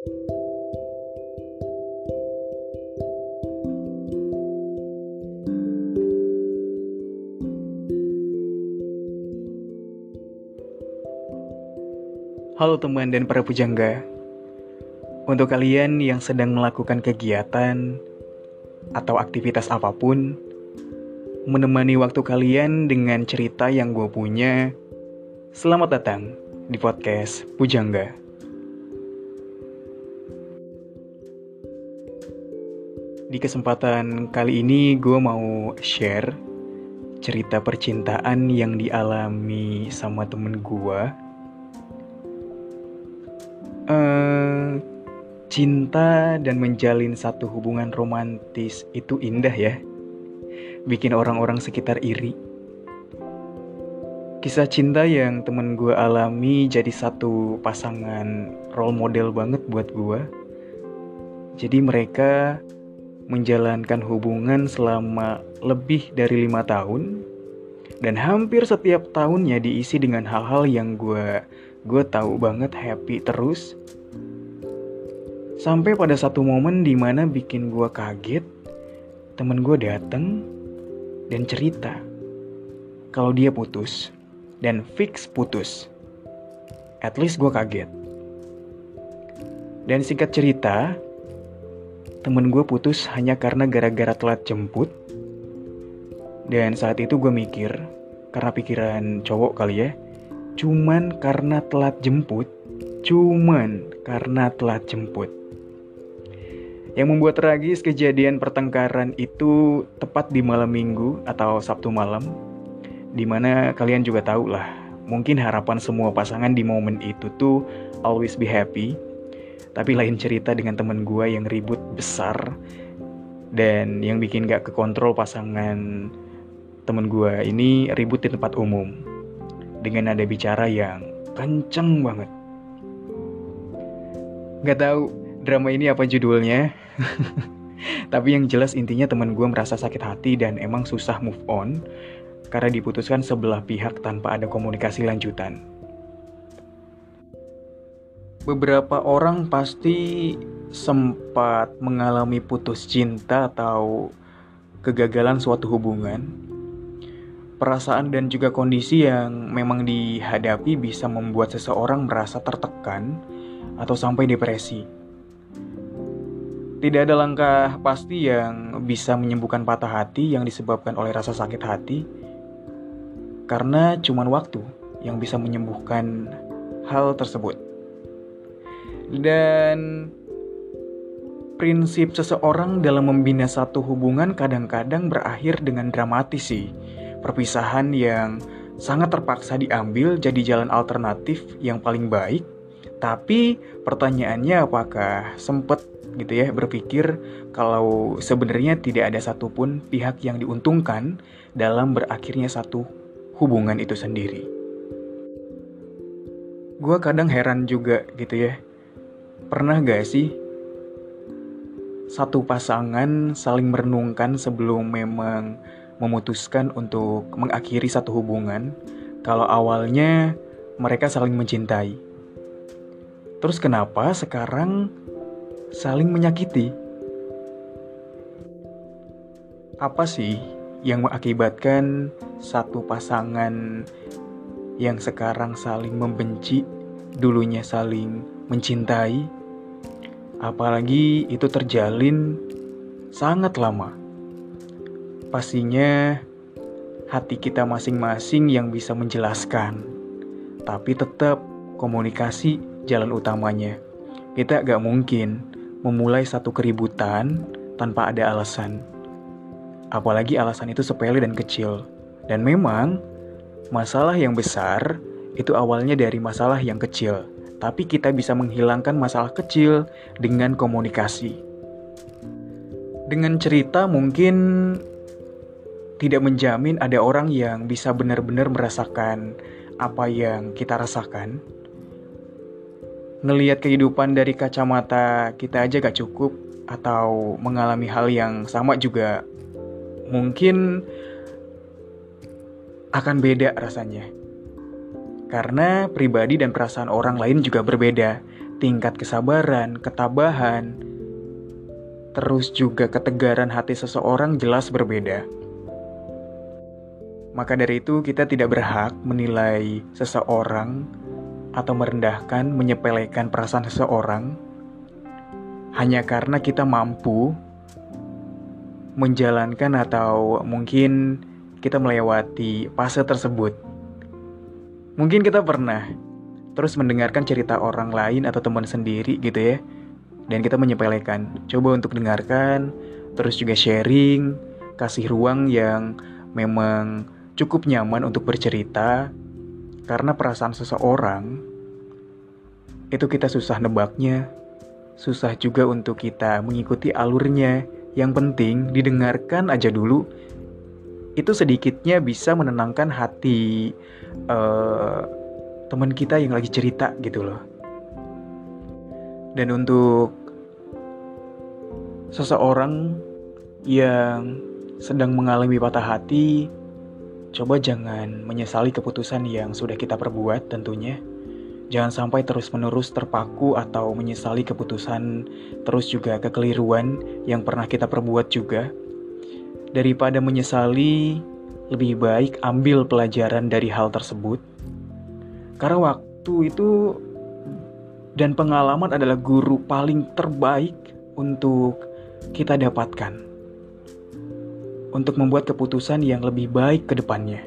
Halo teman dan para pujangga. Untuk kalian yang sedang melakukan kegiatan atau aktivitas apa pun, menemani waktu kalian dengan cerita yang gue punya, selamat datang di podcast Pujangga. Di kesempatan kali ini gue mau share cerita percintaan yang dialami sama temen gue Uh, cinta dan menjalin satu hubungan romantis itu indah ya. Bikin orang-orang sekitar iri. Kisah cinta yang temen gue alami jadi satu pasangan role model banget buat gue. Jadi mereka menjalankan hubungan selama lebih dari lima tahun dan hampir setiap tahunnya diisi dengan hal-hal yang gue gue tahu banget happy terus. Sampai pada satu momen di mana bikin gue kaget, temen gue dateng dan cerita kalau dia putus dan fix putus. At least gue kaget. Dan singkat cerita, temen gue putus hanya karena gara-gara telat jemput. Dan saat itu gue mikir, karena pikiran cowok kali ya, cuman karena telat jemput, cuman karena telat jemput. Yang membuat tragis kejadian pertengkaran itu tepat di malam minggu atau Sabtu malam, di mana kalian juga tahu lah, mungkin harapan semua pasangan di momen itu tuh always be happy, tapi lain cerita dengan temen gue yang ribut besar dan yang bikin gak kekontrol pasangan temen gue ini ribut di tempat umum dengan nada bicara yang kenceng banget. Gak tahu drama ini apa judulnya. Tapi yang jelas intinya teman gue merasa sakit hati dan emang susah move on karena diputuskan sebelah pihak tanpa ada komunikasi lanjutan. Beberapa orang pasti sempat mengalami putus cinta atau kegagalan suatu hubungan perasaan dan juga kondisi yang memang dihadapi bisa membuat seseorang merasa tertekan atau sampai depresi. Tidak ada langkah pasti yang bisa menyembuhkan patah hati yang disebabkan oleh rasa sakit hati, karena cuma waktu yang bisa menyembuhkan hal tersebut. Dan prinsip seseorang dalam membina satu hubungan kadang-kadang berakhir dengan dramatis sih perpisahan yang sangat terpaksa diambil jadi jalan alternatif yang paling baik. Tapi pertanyaannya apakah sempat gitu ya berpikir kalau sebenarnya tidak ada satupun pihak yang diuntungkan dalam berakhirnya satu hubungan itu sendiri. Gue kadang heran juga gitu ya. Pernah gak sih satu pasangan saling merenungkan sebelum memang memutuskan untuk mengakhiri satu hubungan kalau awalnya mereka saling mencintai. Terus kenapa sekarang saling menyakiti? Apa sih yang mengakibatkan satu pasangan yang sekarang saling membenci, dulunya saling mencintai, apalagi itu terjalin sangat lama? Pastinya hati kita masing-masing yang bisa menjelaskan. Tapi tetap komunikasi jalan utamanya. Kita gak mungkin memulai satu keributan tanpa ada alasan. Apalagi alasan itu sepele dan kecil. Dan memang masalah yang besar itu awalnya dari masalah yang kecil. Tapi kita bisa menghilangkan masalah kecil dengan komunikasi. Dengan cerita mungkin tidak menjamin ada orang yang bisa benar-benar merasakan apa yang kita rasakan. Ngeliat kehidupan dari kacamata kita aja gak cukup atau mengalami hal yang sama juga mungkin akan beda rasanya. Karena pribadi dan perasaan orang lain juga berbeda. tingkat kesabaran, ketabahan, terus juga ketegaran hati seseorang jelas berbeda. Maka dari itu, kita tidak berhak menilai seseorang atau merendahkan, menyepelekan perasaan seseorang hanya karena kita mampu menjalankan atau mungkin kita melewati fase tersebut. Mungkin kita pernah terus mendengarkan cerita orang lain atau teman sendiri gitu ya dan kita menyepelekan. Coba untuk dengarkan, terus juga sharing, kasih ruang yang memang cukup nyaman untuk bercerita, karena perasaan seseorang itu kita susah nebaknya, susah juga untuk kita mengikuti alurnya. Yang penting didengarkan aja dulu. Itu sedikitnya bisa menenangkan hati uh, teman kita yang lagi cerita gitu loh. Dan untuk seseorang yang sedang mengalami patah hati, coba jangan menyesali keputusan yang sudah kita perbuat tentunya. Jangan sampai terus-menerus terpaku atau menyesali keputusan, terus juga kekeliruan yang pernah kita perbuat juga. Daripada menyesali, lebih baik ambil pelajaran dari hal tersebut. Karena waktu itu dan pengalaman adalah guru paling terbaik untuk kita dapatkan untuk membuat keputusan yang lebih baik ke depannya.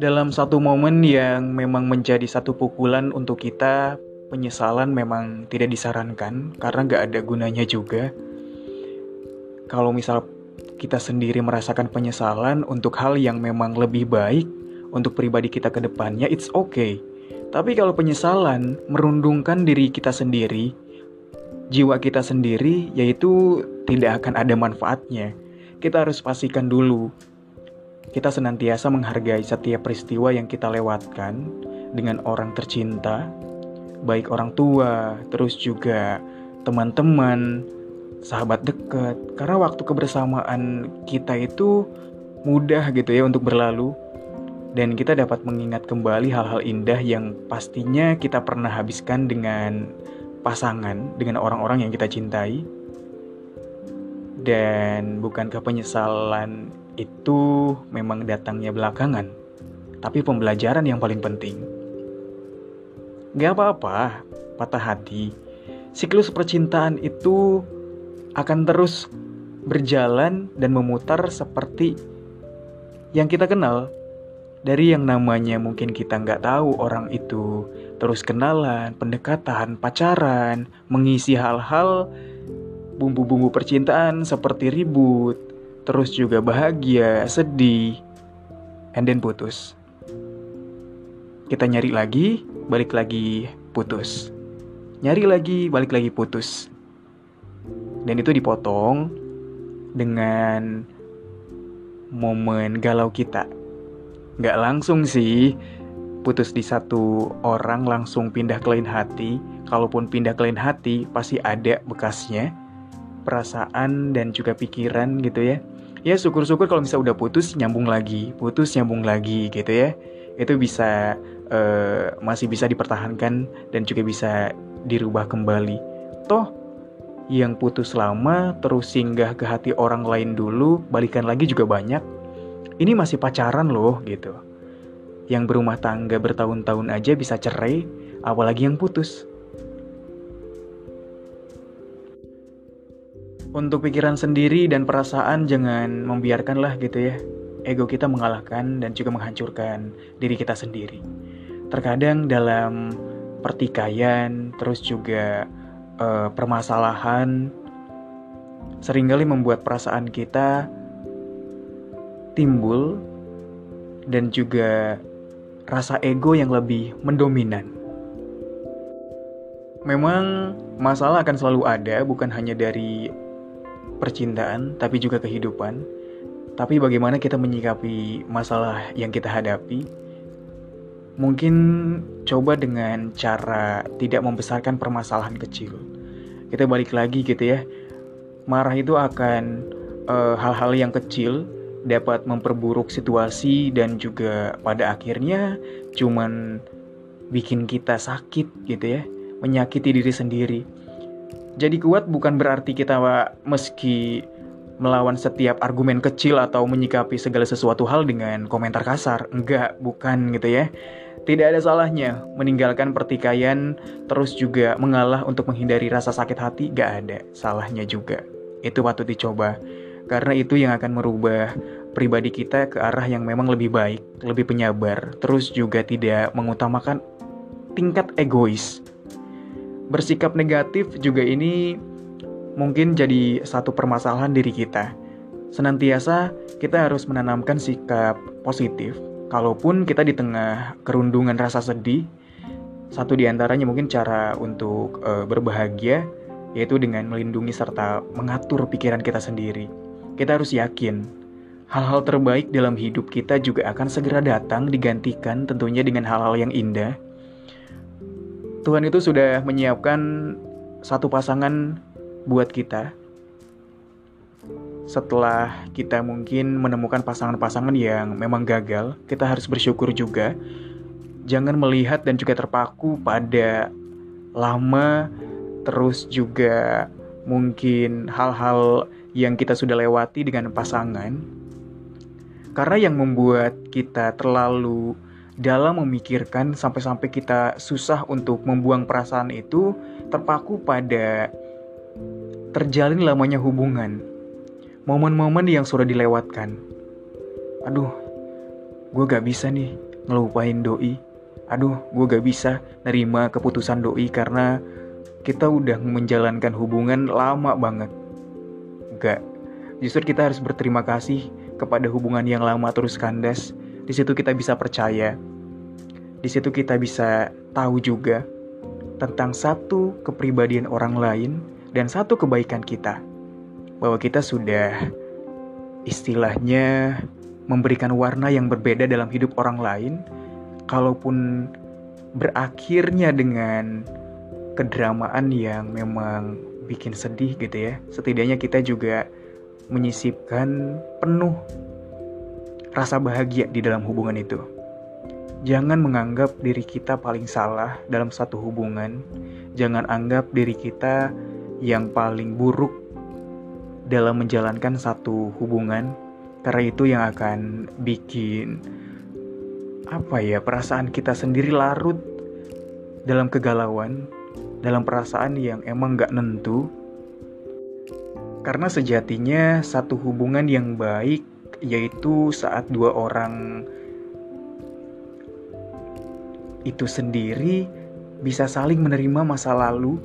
Dalam satu momen yang memang menjadi satu pukulan untuk kita, penyesalan memang tidak disarankan karena gak ada gunanya juga. Kalau misal kita sendiri merasakan penyesalan untuk hal yang memang lebih baik untuk pribadi kita ke depannya, it's okay. Tapi kalau penyesalan merundungkan diri kita sendiri, jiwa kita sendiri, yaitu tidak akan ada manfaatnya. Kita harus pastikan dulu, kita senantiasa menghargai setiap peristiwa yang kita lewatkan dengan orang tercinta, baik orang tua, terus juga teman-teman, sahabat dekat. Karena waktu kebersamaan kita itu mudah gitu ya untuk berlalu dan kita dapat mengingat kembali hal-hal indah yang pastinya kita pernah habiskan dengan pasangan dengan orang-orang yang kita cintai? Dan bukankah penyesalan itu memang datangnya belakangan, tapi pembelajaran yang paling penting? Gak apa-apa, patah hati. Siklus percintaan itu akan terus berjalan dan memutar seperti yang kita kenal dari yang namanya mungkin kita nggak tahu orang itu terus kenalan, pendekatan, pacaran, mengisi hal-hal bumbu-bumbu percintaan seperti ribut, terus juga bahagia, sedih, and then putus. Kita nyari lagi, balik lagi putus. Nyari lagi, balik lagi putus. Dan itu dipotong dengan momen galau kita nggak langsung sih putus di satu orang langsung pindah ke lain hati. Kalaupun pindah ke lain hati, pasti ada bekasnya. Perasaan dan juga pikiran gitu ya. Ya syukur-syukur kalau misalnya udah putus nyambung lagi, putus nyambung lagi gitu ya. Itu bisa uh, masih bisa dipertahankan dan juga bisa dirubah kembali. Toh yang putus lama terus singgah ke hati orang lain dulu, balikan lagi juga banyak ini masih pacaran loh gitu. Yang berumah tangga bertahun-tahun aja bisa cerai, apalagi yang putus. Untuk pikiran sendiri dan perasaan jangan membiarkanlah gitu ya. Ego kita mengalahkan dan juga menghancurkan diri kita sendiri. Terkadang dalam pertikaian, terus juga uh, permasalahan, sering kali membuat perasaan kita timbul dan juga rasa ego yang lebih mendominan. Memang masalah akan selalu ada, bukan hanya dari percintaan, tapi juga kehidupan. Tapi bagaimana kita menyikapi masalah yang kita hadapi? Mungkin coba dengan cara tidak membesarkan permasalahan kecil. Kita balik lagi gitu ya. Marah itu akan eh, hal-hal uh, yang kecil dapat memperburuk situasi dan juga pada akhirnya cuman bikin kita sakit gitu ya, menyakiti diri sendiri. Jadi kuat bukan berarti kita meski melawan setiap argumen kecil atau menyikapi segala sesuatu hal dengan komentar kasar. Enggak, bukan gitu ya. Tidak ada salahnya meninggalkan pertikaian terus juga mengalah untuk menghindari rasa sakit hati, gak ada salahnya juga. Itu patut dicoba. Karena itu yang akan merubah pribadi kita ke arah yang memang lebih baik, lebih penyabar, terus juga tidak mengutamakan tingkat egois. Bersikap negatif juga ini mungkin jadi satu permasalahan diri kita. Senantiasa kita harus menanamkan sikap positif. Kalaupun kita di tengah kerundungan rasa sedih, satu di antaranya mungkin cara untuk e, berbahagia yaitu dengan melindungi serta mengatur pikiran kita sendiri. Kita harus yakin hal-hal terbaik dalam hidup kita juga akan segera datang digantikan tentunya dengan hal-hal yang indah. Tuhan itu sudah menyiapkan satu pasangan buat kita setelah kita mungkin menemukan pasangan-pasangan yang memang gagal, kita harus bersyukur juga. Jangan melihat dan juga terpaku pada lama, terus juga mungkin hal-hal yang kita sudah lewati dengan pasangan. Karena yang membuat kita terlalu dalam memikirkan sampai-sampai kita susah untuk membuang perasaan itu terpaku pada terjalin lamanya hubungan, momen-momen yang sudah dilewatkan. Aduh, gue gak bisa nih ngelupain doi. Aduh, gue gak bisa nerima keputusan doi karena kita udah menjalankan hubungan lama banget. Gak, justru kita harus berterima kasih kepada hubungan yang lama terus kandas. Di situ kita bisa percaya. Di situ kita bisa tahu juga tentang satu kepribadian orang lain dan satu kebaikan kita, bahwa kita sudah istilahnya memberikan warna yang berbeda dalam hidup orang lain, kalaupun berakhirnya dengan kedramaan yang memang bikin sedih gitu ya. Setidaknya kita juga menyisipkan penuh rasa bahagia di dalam hubungan itu. Jangan menganggap diri kita paling salah dalam satu hubungan. Jangan anggap diri kita yang paling buruk dalam menjalankan satu hubungan karena itu yang akan bikin apa ya perasaan kita sendiri larut dalam kegalauan dalam perasaan yang emang gak nentu. Karena sejatinya satu hubungan yang baik yaitu saat dua orang itu sendiri bisa saling menerima masa lalu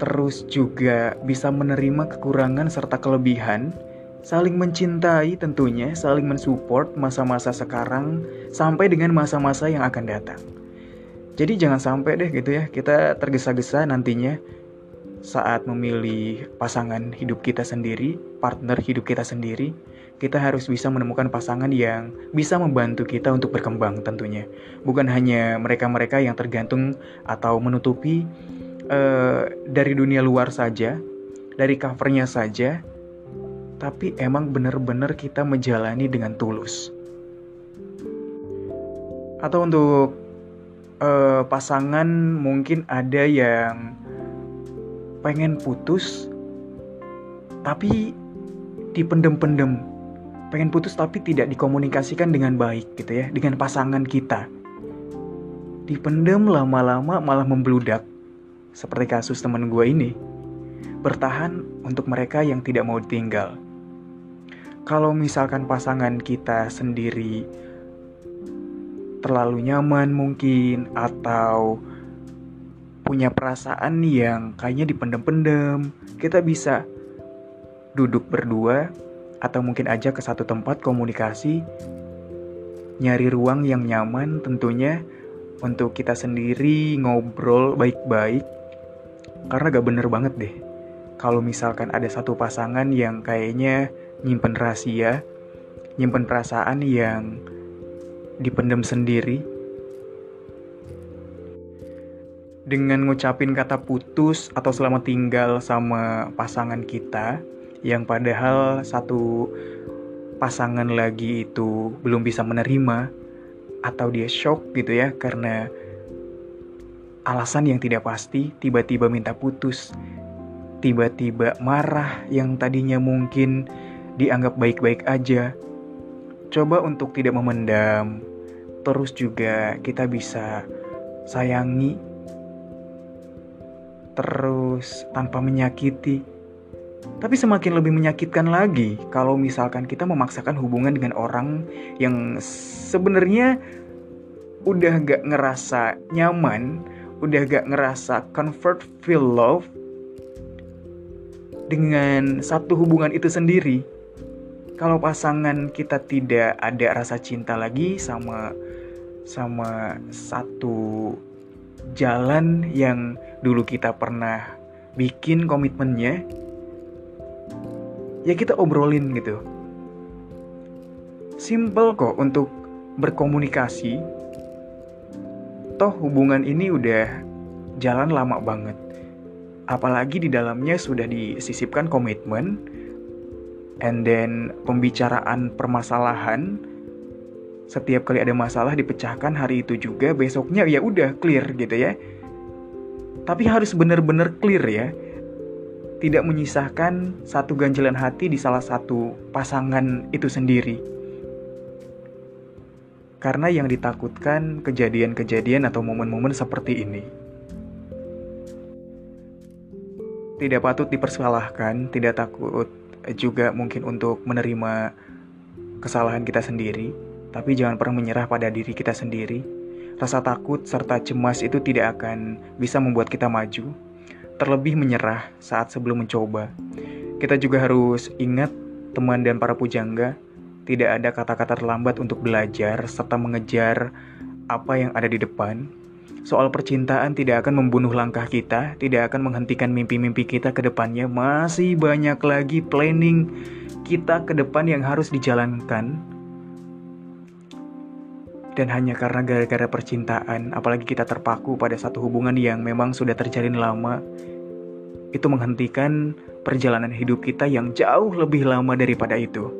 terus juga bisa menerima kekurangan serta kelebihan, saling mencintai tentunya, saling mensupport masa-masa sekarang sampai dengan masa-masa yang akan datang. Jadi jangan sampai deh gitu ya, kita tergesa-gesa nantinya saat memilih pasangan hidup kita sendiri, partner hidup kita sendiri, kita harus bisa menemukan pasangan yang bisa membantu kita untuk berkembang tentunya. Bukan hanya mereka-mereka yang tergantung atau menutupi uh, dari dunia luar saja, dari covernya saja, tapi emang bener-bener kita menjalani dengan tulus. Atau untuk uh, pasangan mungkin ada yang pengen putus, tapi dipendem-pendem. Pengen putus tapi tidak dikomunikasikan dengan baik gitu ya, dengan pasangan kita. Dipendem lama-lama malah membludak seperti kasus teman gue ini, bertahan untuk mereka yang tidak mau tinggal. Kalau misalkan pasangan kita sendiri terlalu nyaman mungkin atau punya perasaan yang kayaknya dipendem-pendem, kita bisa duduk berdua atau mungkin aja ke satu tempat komunikasi, nyari ruang yang nyaman tentunya untuk kita sendiri ngobrol baik-baik karena gak bener banget deh kalau misalkan ada satu pasangan yang kayaknya nyimpen rahasia, nyimpen perasaan yang dipendam sendiri. Dengan ngucapin kata putus atau selamat tinggal sama pasangan kita, yang padahal satu pasangan lagi itu belum bisa menerima, atau dia shock gitu ya karena alasan yang tidak pasti tiba-tiba minta putus. Tiba-tiba marah yang tadinya mungkin dianggap baik-baik aja. Coba untuk tidak memendam. Terus juga kita bisa sayangi. Terus tanpa menyakiti. Tapi semakin lebih menyakitkan lagi kalau misalkan kita memaksakan hubungan dengan orang yang sebenarnya udah gak ngerasa nyaman, udah gak ngerasa comfort, feel love dengan satu hubungan itu sendiri. Kalau pasangan kita tidak ada rasa cinta lagi sama sama satu jalan yang dulu kita pernah bikin komitmennya, ya kita obrolin gitu. Simple kok untuk berkomunikasi. Toh hubungan ini udah jalan lama banget. Apalagi di dalamnya sudah disisipkan komitmen and then pembicaraan permasalahan setiap kali ada masalah dipecahkan hari itu juga besoknya ya udah clear gitu ya tapi harus benar-benar clear ya tidak menyisahkan satu ganjilan hati di salah satu pasangan itu sendiri. Karena yang ditakutkan kejadian-kejadian atau momen-momen seperti ini. Tidak patut dipersalahkan, tidak takut juga mungkin untuk menerima kesalahan kita sendiri, tapi jangan pernah menyerah pada diri kita sendiri. Rasa takut serta cemas itu tidak akan bisa membuat kita maju, terlebih menyerah saat sebelum mencoba. Kita juga harus ingat, teman dan para pujangga, tidak ada kata-kata terlambat untuk belajar serta mengejar apa yang ada di depan. Soal percintaan tidak akan membunuh langkah kita, tidak akan menghentikan mimpi-mimpi kita ke depannya. Masih banyak lagi planning kita ke depan yang harus dijalankan. Dan hanya karena gara-gara percintaan, apalagi kita terpaku pada satu hubungan yang memang sudah terjalin lama, itu menghentikan perjalanan hidup kita yang jauh lebih lama daripada itu.